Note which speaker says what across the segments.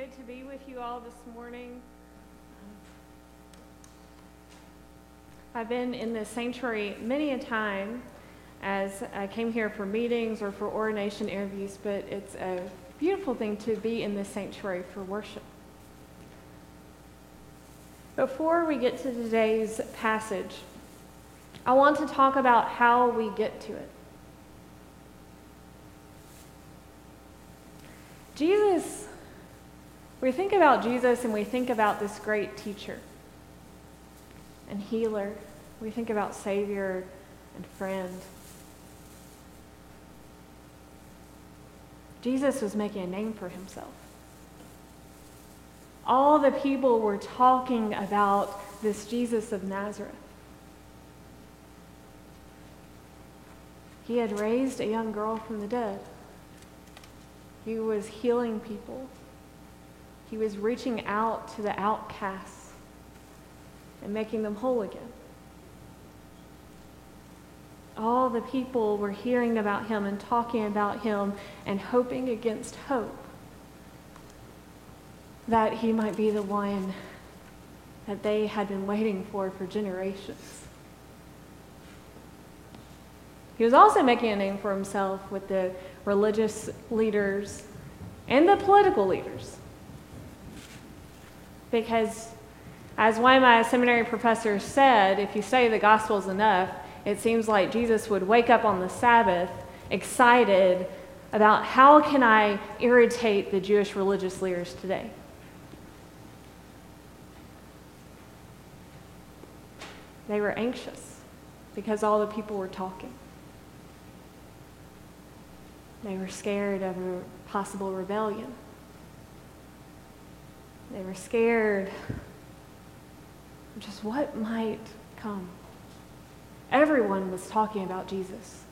Speaker 1: good to be with you all this morning. I've been in this sanctuary many a time as I came here for meetings or for ordination interviews, but it's a beautiful thing to be in this sanctuary for worship. Before we get to today's passage, I want to talk about how we get to it. Jesus, we think about Jesus and we think about this great teacher and healer. We think about Savior and friend. Jesus was making a name for himself. All the people were talking about this Jesus of Nazareth. He had raised a young girl from the dead. He was healing people. He was reaching out to the outcasts and making them whole again. All the people were hearing about him and talking about him and hoping against hope that he might be the one that they had been waiting for for generations. He was also making a name for himself with the religious leaders and the political leaders. Because, as one of my seminary professors said, if you study the Gospels enough, it seems like Jesus would wake up on the Sabbath excited about how can I irritate the Jewish religious leaders today. They were anxious because all the people were talking. They were scared of a possible rebellion. They were scared just what might come. Everyone was talking about Jesus.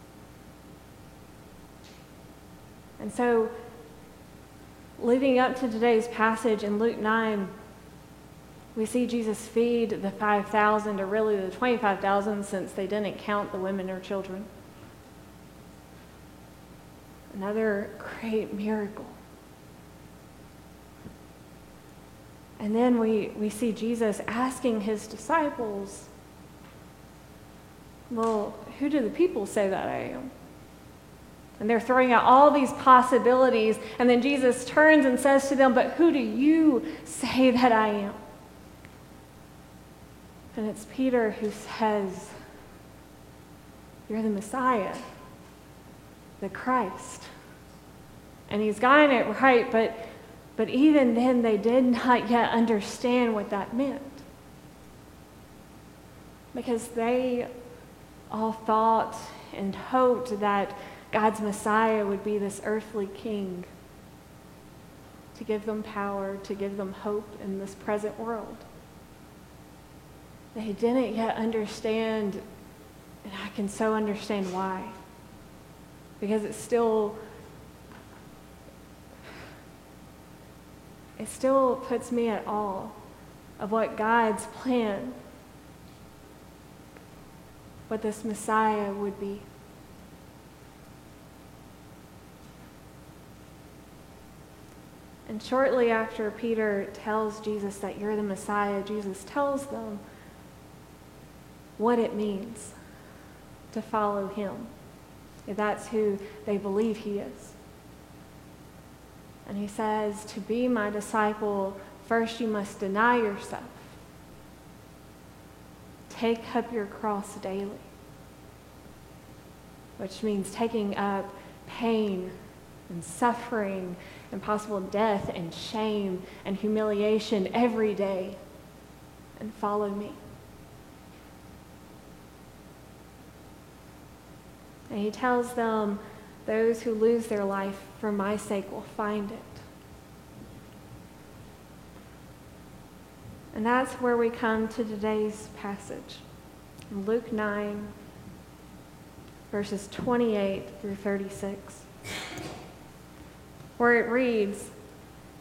Speaker 1: And so, leading up to today's passage in Luke 9, we see Jesus feed the 5,000, or really the 25,000, since they didn't count the women or children. Another great miracle. And then we, we see Jesus asking his disciples, Well, who do the people say that I am? And they're throwing out all these possibilities. And then Jesus turns and says to them, But who do you say that I am? And it's Peter who says, You're the Messiah, the Christ. And he's gotten it right, but, but even then, they did not yet understand what that meant. Because they all thought and hoped that God's Messiah would be this earthly king to give them power, to give them hope in this present world. They didn't yet understand, and I can so understand why. Because it's still it still puts me at awe of what God's plan, what this Messiah would be. And shortly after Peter tells Jesus that you're the Messiah, Jesus tells them what it means to follow him, if that's who they believe he is. And he says, To be my disciple, first you must deny yourself, take up your cross daily, which means taking up pain and suffering and possible death and shame and humiliation every day and follow me. And he tells them, Those who lose their life for my sake will find it. And that's where we come to today's passage. Luke 9, verses 28 through 36 where it reads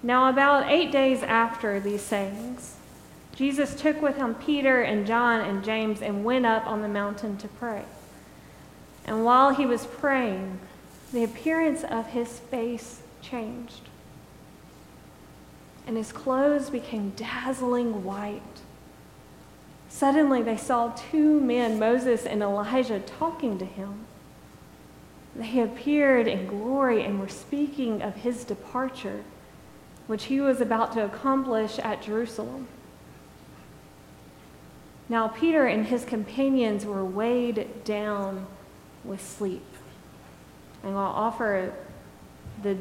Speaker 1: Now, about eight days after these sayings, Jesus took with him Peter and John and James and went up on the mountain to pray. And while he was praying, the appearance of his face changed. and his clothes became dazzling white. Suddenly they saw two men, Moses and Elijah, talking to him. They appeared in glory and were speaking of his departure, which he was about to accomplish at Jerusalem. Now, Peter and his companions were weighed down with sleep. And I'll offer the,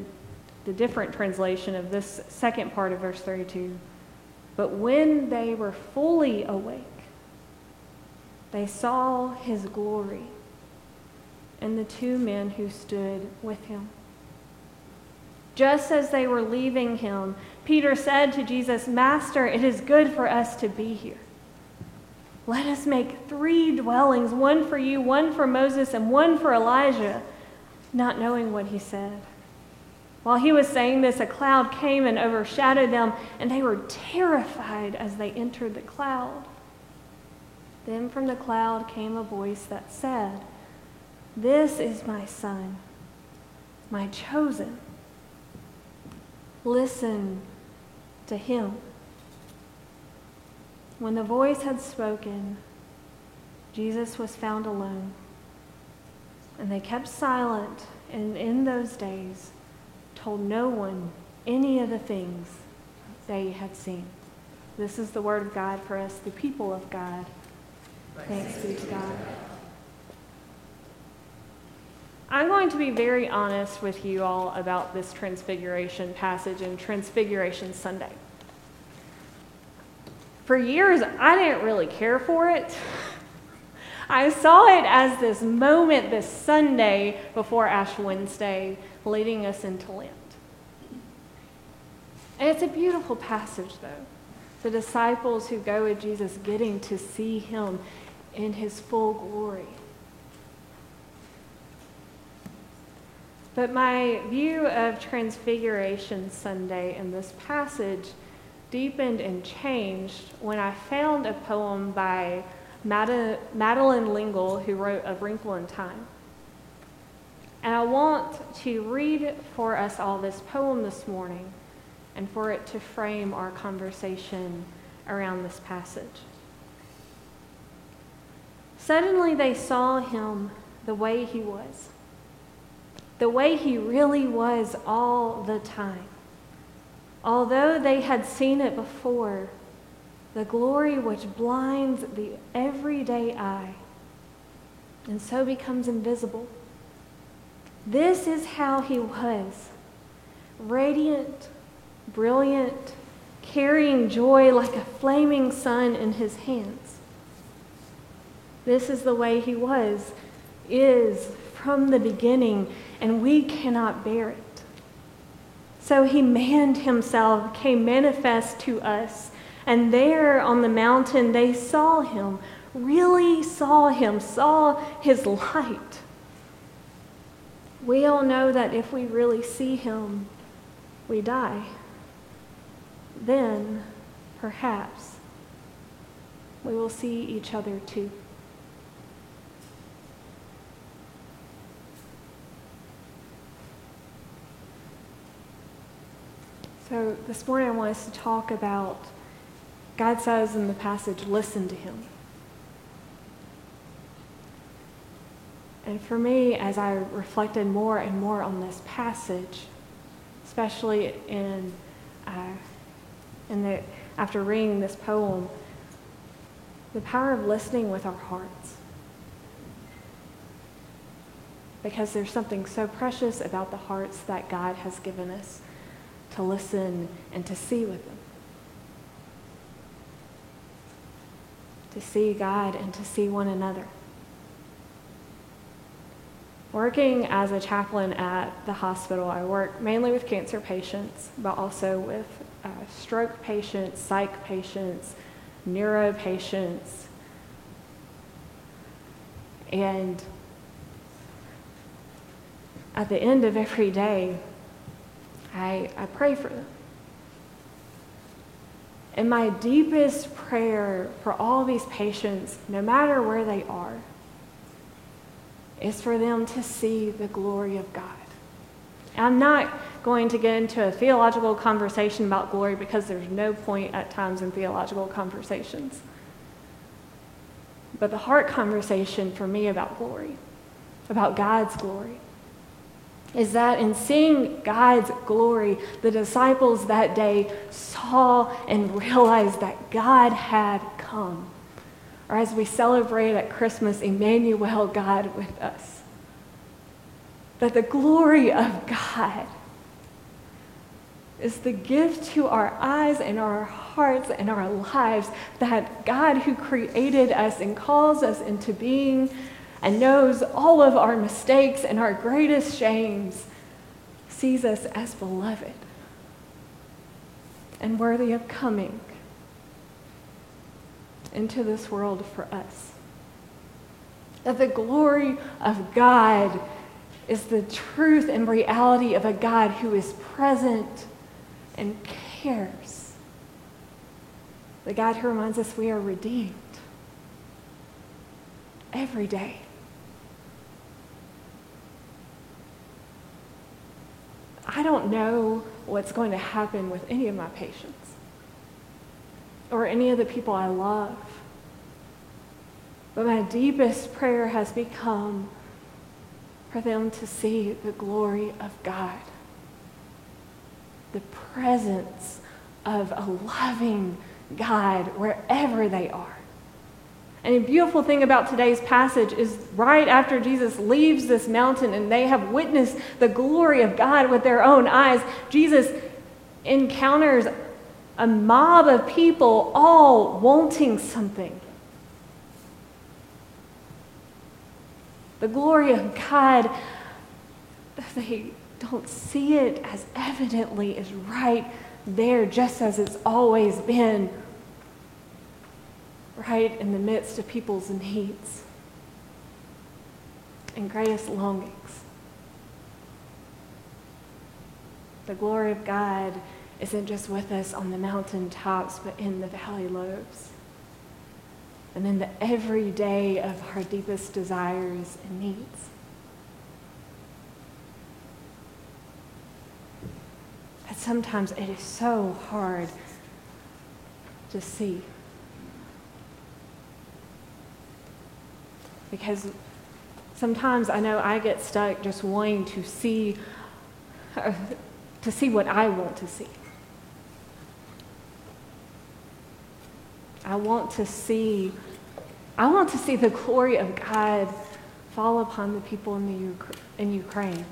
Speaker 1: the different translation of this second part of verse 32. But when they were fully awake, they saw his glory and the two men who stood with him. Just as they were leaving him, Peter said to Jesus, Master, it is good for us to be here. Let us make three dwellings one for you, one for Moses, and one for Elijah, not knowing what he said. While he was saying this, a cloud came and overshadowed them, and they were terrified as they entered the cloud. Then from the cloud came a voice that said, This is my son, my chosen. Listen to him. When the voice had spoken, Jesus was found alone. And they kept silent, and in those days told no one any of the things they had seen. This is the word of God for us, the people of God. Thanks be to God. I'm going to be very honest with you all about this Transfiguration passage and Transfiguration Sunday for years, I didn't really care for it. I saw it as this moment, this Sunday before Ash Wednesday, leading us into Lent. And it's a beautiful passage, though. The disciples who go with Jesus getting to see him in his full glory. But my view of Transfiguration Sunday in this passage deepened and changed when I found a poem by Madeleine L'Engle, who wrote A Wrinkle in Time. And I want to read for us all this poem this morning and for it to frame our conversation around this passage. Suddenly they saw him the way he was, the way he really was all the time. Although they had seen it before, the glory which blinds the everyday eye and so becomes invisible. This is how he was radiant, brilliant, carrying joy like a flaming sun in his hands. This is the way he was, is from the beginning, and we cannot bear it. So he manned himself, came manifest to us. And there on the mountain, they saw him, really saw him, saw his light. We all know that if we really see him, we die. Then, perhaps, we will see each other too. So this morning I want us to talk about God says in the passage, listen to him. And for me, as I reflected more and more on this passage, especially in, uh, in the, after reading this poem, the power of listening with our hearts. Because there's something so precious about the hearts that God has given us to listen and to see with them. To see God and to see one another. Working as a chaplain at the hospital, I work mainly with cancer patients, but also with uh, stroke patients, psych patients, neuro patients. And at the end of every day, I, I pray for them. And my deepest prayer for all these patients, no matter where they are, is for them to see the glory of God. I'm not going to get into a theological conversation about glory because there's no point at times in theological conversations. But the heart conversation for me about glory, about God's glory, is that in seeing God's glory, the disciples that day saw and realized that God had come. Or as we celebrate at Christmas, Emmanuel, God with us. That the glory of God is the gift to our eyes and our hearts and our lives that God, who created us and calls us into being and knows all of our mistakes and our greatest shames, sees us as beloved and worthy of coming into this world for us. That the glory of God is the truth and reality of a God who is present and cares. The God who reminds us we are redeemed every day. I don't know what's going to happen with any of my patients or any of the people I love. But my deepest prayer has become for them to see the glory of God the presence of a loving God wherever they are. And a beautiful thing about today's passage is right after Jesus leaves this mountain and they have witnessed the glory of God with their own eyes, Jesus encounters a mob of people all wanting something. The glory of God, they don't see it as evidently is right there, just as it's always been, right in the midst of people's needs and greatest longings. The glory of God isn't just with us on the mountaintops, but in the valley lows. And in the everyday of our deepest desires and needs. But sometimes it is so hard to see. Because sometimes I know I get stuck just wanting to see uh, to see what I want to see. I want to see I want to see the glory of God fall upon the people in the in Ukraine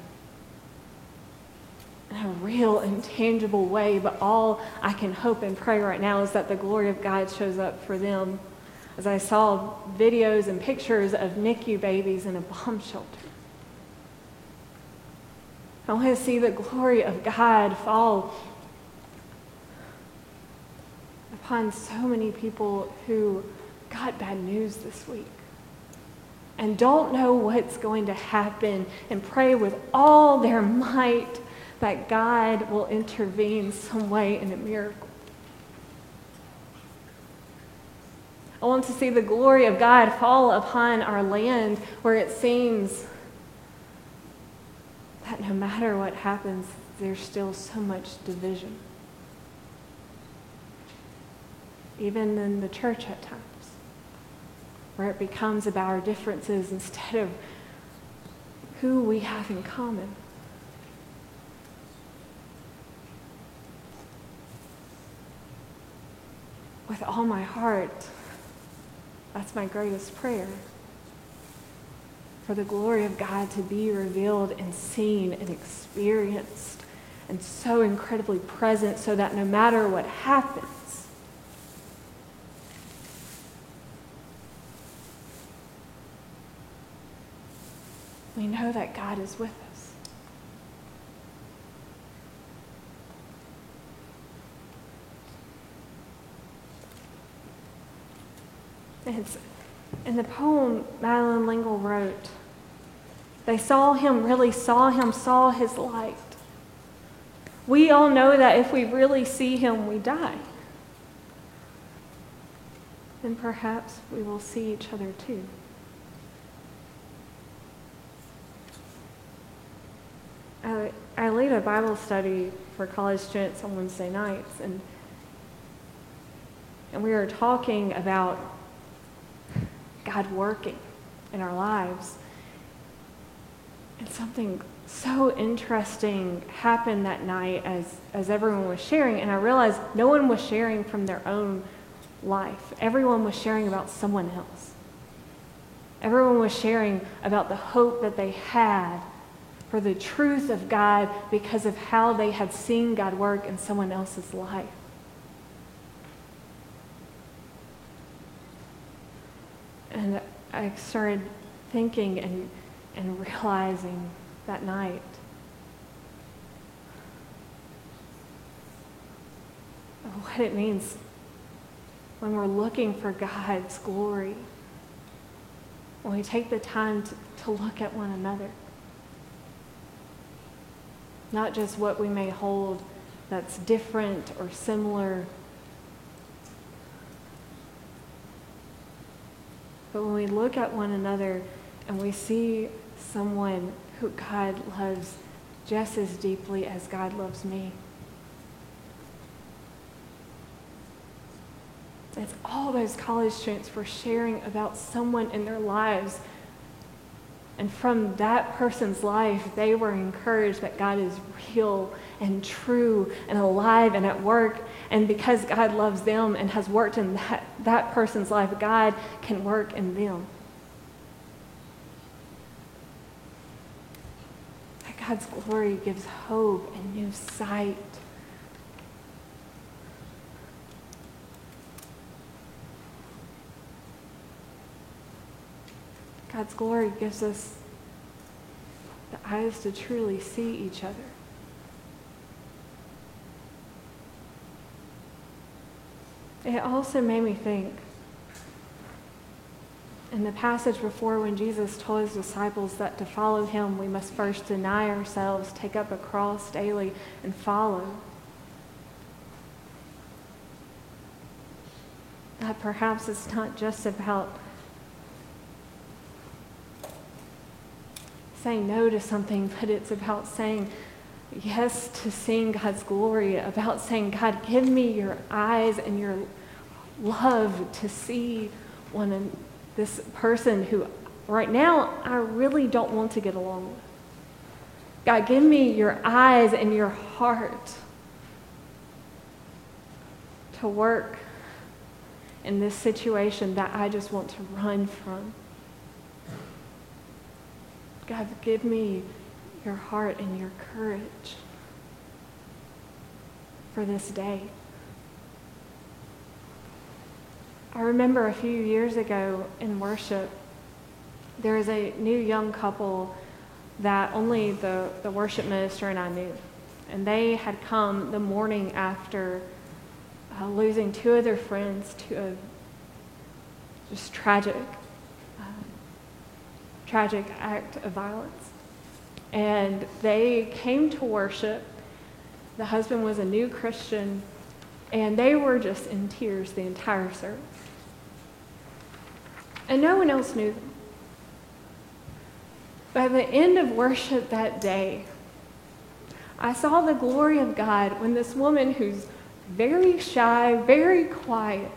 Speaker 1: in a real intangible way, but all I can hope and pray right now is that the glory of God shows up for them. As I saw videos and pictures of NICU babies in a bomb shelter. I want to see the glory of God fall upon so many people who got bad news this week and don't know what's going to happen and pray with all their might that God will intervene some way in a miracle. I want to see the glory of God fall upon our land where it seems that no matter what happens, there's still so much division. Even in the church at times, where it becomes about our differences instead of who we have in common. with all my heart. That's my greatest prayer. For the glory of God to be revealed and seen and experienced and so incredibly present so that no matter what happens, we know that God is with us. It's in the poem Madeleine L'Engle wrote. They saw him, really saw him, saw his light. We all know that if we really see him, we die. Then perhaps we will see each other too. I, I lead a Bible study for college students on Wednesday nights, and, and we were talking about God working in our lives. And something so interesting happened that night as, as everyone was sharing, and I realized no one was sharing from their own life. Everyone was sharing about someone else. Everyone was sharing about the hope that they had for the truth of God because of how they had seen God work in someone else's life. And I started thinking and, and realizing that night. What it means when we're looking for God's glory, when we take the time to, to look at one another. Not just what we may hold that's different or similar, but when we look at one another and we see someone who God loves just as deeply as God loves me. It's all those college students were sharing about someone in their lives. And from that person's life, they were encouraged that God is real and true and alive and at work. And because God loves them and has worked in that, that person's life, God can work in them. That God's glory gives hope and new sight. God's glory gives us the eyes to truly see each other. It also made me think in the passage before when Jesus told his disciples that to follow him, we must first deny ourselves, take up a cross daily, and follow. That perhaps it's not just about saying no to something, but it's about saying yes to seeing God's glory, about saying, God, give me your eyes and your love to see one this person who right now I really don't want to get along with. God, give me your eyes and your heart to work in this situation that I just want to run from. God, give me your heart and your courage for this day. I remember a few years ago in worship, there was a new young couple that only the, the worship minister and I knew. And they had come the morning after uh, losing two of their friends to a just tragic tragic act of violence. And they came to worship. The husband was a new Christian, and they were just in tears the entire service. And no one else knew them. By the end of worship that day, I saw the glory of God when this woman who's very shy, very quiet,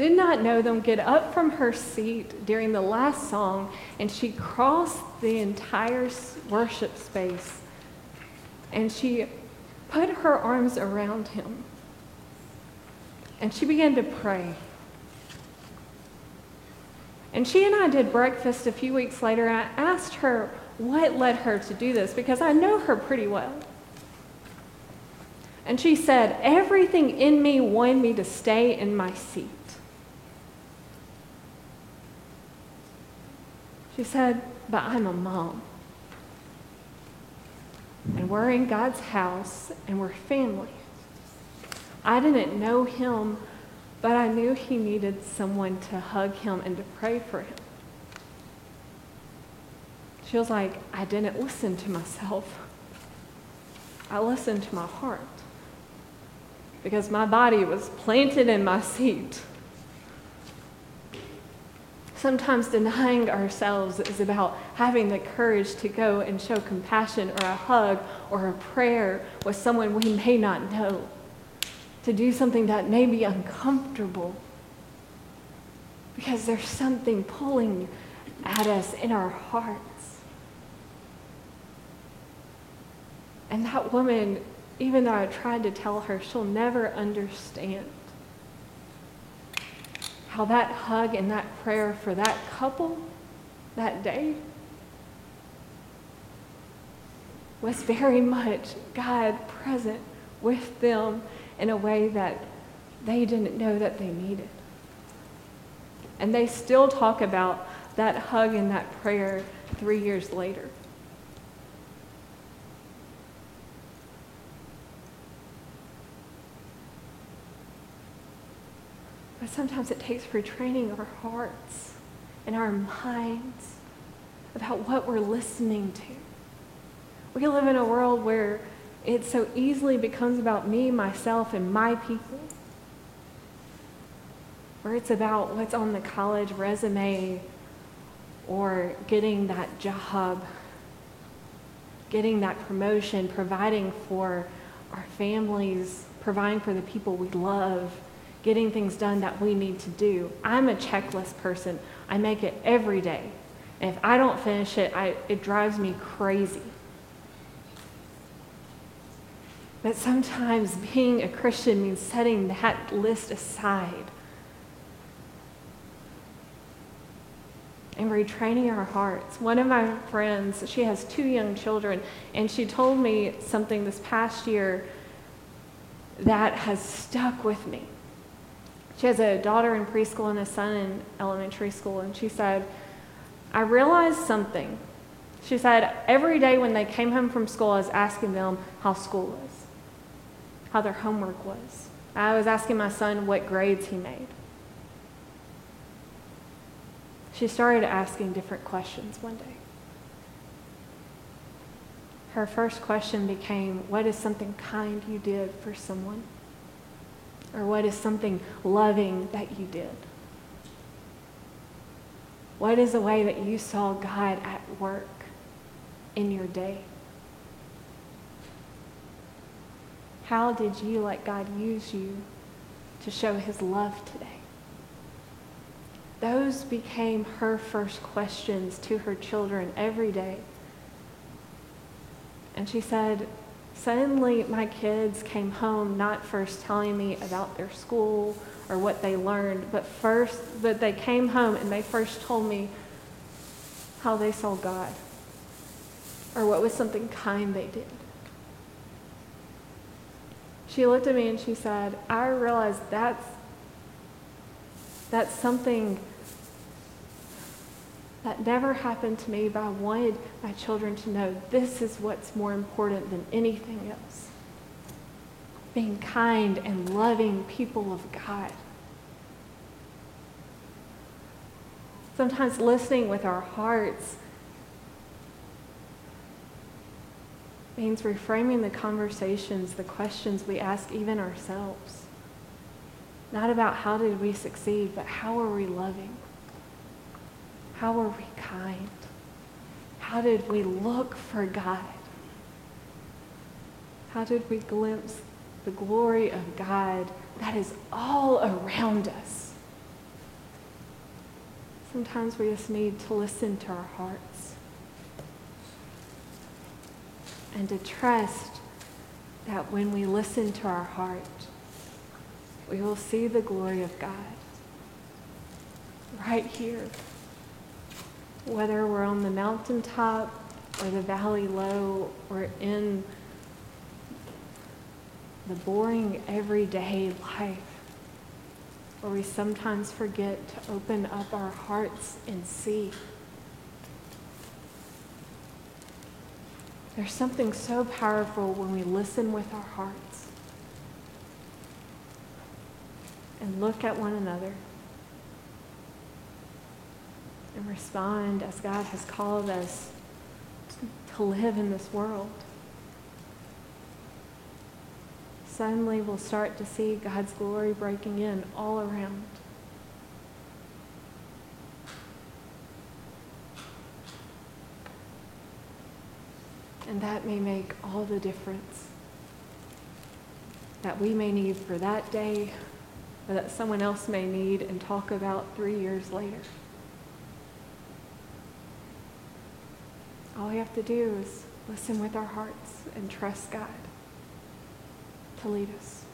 Speaker 1: did not know them, get up from her seat during the last song, and she crossed the entire worship space. And she put her arms around him. And she began to pray. And she and I did breakfast a few weeks later. And I asked her what led her to do this because I know her pretty well. And she said, Everything in me wanted me to stay in my seat. She said, But I'm a mom. And we're in God's house and we're family. I didn't know him, but I knew he needed someone to hug him and to pray for him. She was like, I didn't listen to myself. I listened to my heart because my body was planted in my seat Sometimes denying ourselves is about having the courage to go and show compassion or a hug or a prayer with someone we may not know, to do something that may be uncomfortable because there's something pulling at us in our hearts. And that woman, even though I tried to tell her, she'll never understand how that hug and that prayer for that couple that day was very much God present with them in a way that they didn't know that they needed. And they still talk about that hug and that prayer three years later. Sometimes it takes retraining our hearts and our minds about what we're listening to. We live in a world where it so easily becomes about me, myself, and my people. Where it's about what's on the college resume or getting that job, getting that promotion, providing for our families, providing for the people we love getting things done that we need to do. I'm a checklist person. I make it every day. And if I don't finish it, I, it drives me crazy. But sometimes being a Christian means setting that list aside and retraining our hearts. One of my friends, she has two young children, and she told me something this past year that has stuck with me. She has a daughter in preschool and a son in elementary school, and she said, I realized something. She said, every day when they came home from school, I was asking them how school was, how their homework was. I was asking my son what grades he made. She started asking different questions one day. Her first question became, What is something kind you did for someone? Or what is something loving that you did? What is a way that you saw God at work in your day? How did you let God use you to show his love today? Those became her first questions to her children every day. And she said, Suddenly, my kids came home not first telling me about their school or what they learned, but first that they came home and they first told me how they saw God or what was something kind they did. She looked at me and she said, I realized that's, that's something that never happened to me, but I wanted my children to know this is what's more important than anything else. Being kind and loving people of God. Sometimes listening with our hearts means reframing the conversations, the questions we ask even ourselves. Not about how did we succeed, but how are we loving? How were we kind? How did we look for God? How did we glimpse the glory of God that is all around us? Sometimes we just need to listen to our hearts and to trust that when we listen to our heart, we will see the glory of God right here whether we're on the mountaintop or the valley low or in the boring everyday life where we sometimes forget to open up our hearts and see. There's something so powerful when we listen with our hearts and look at one another and respond as God has called us to live in this world. Suddenly, we'll start to see God's glory breaking in all around. And that may make all the difference that we may need for that day or that someone else may need and talk about three years later. We have to do is listen with our hearts and trust God to lead us.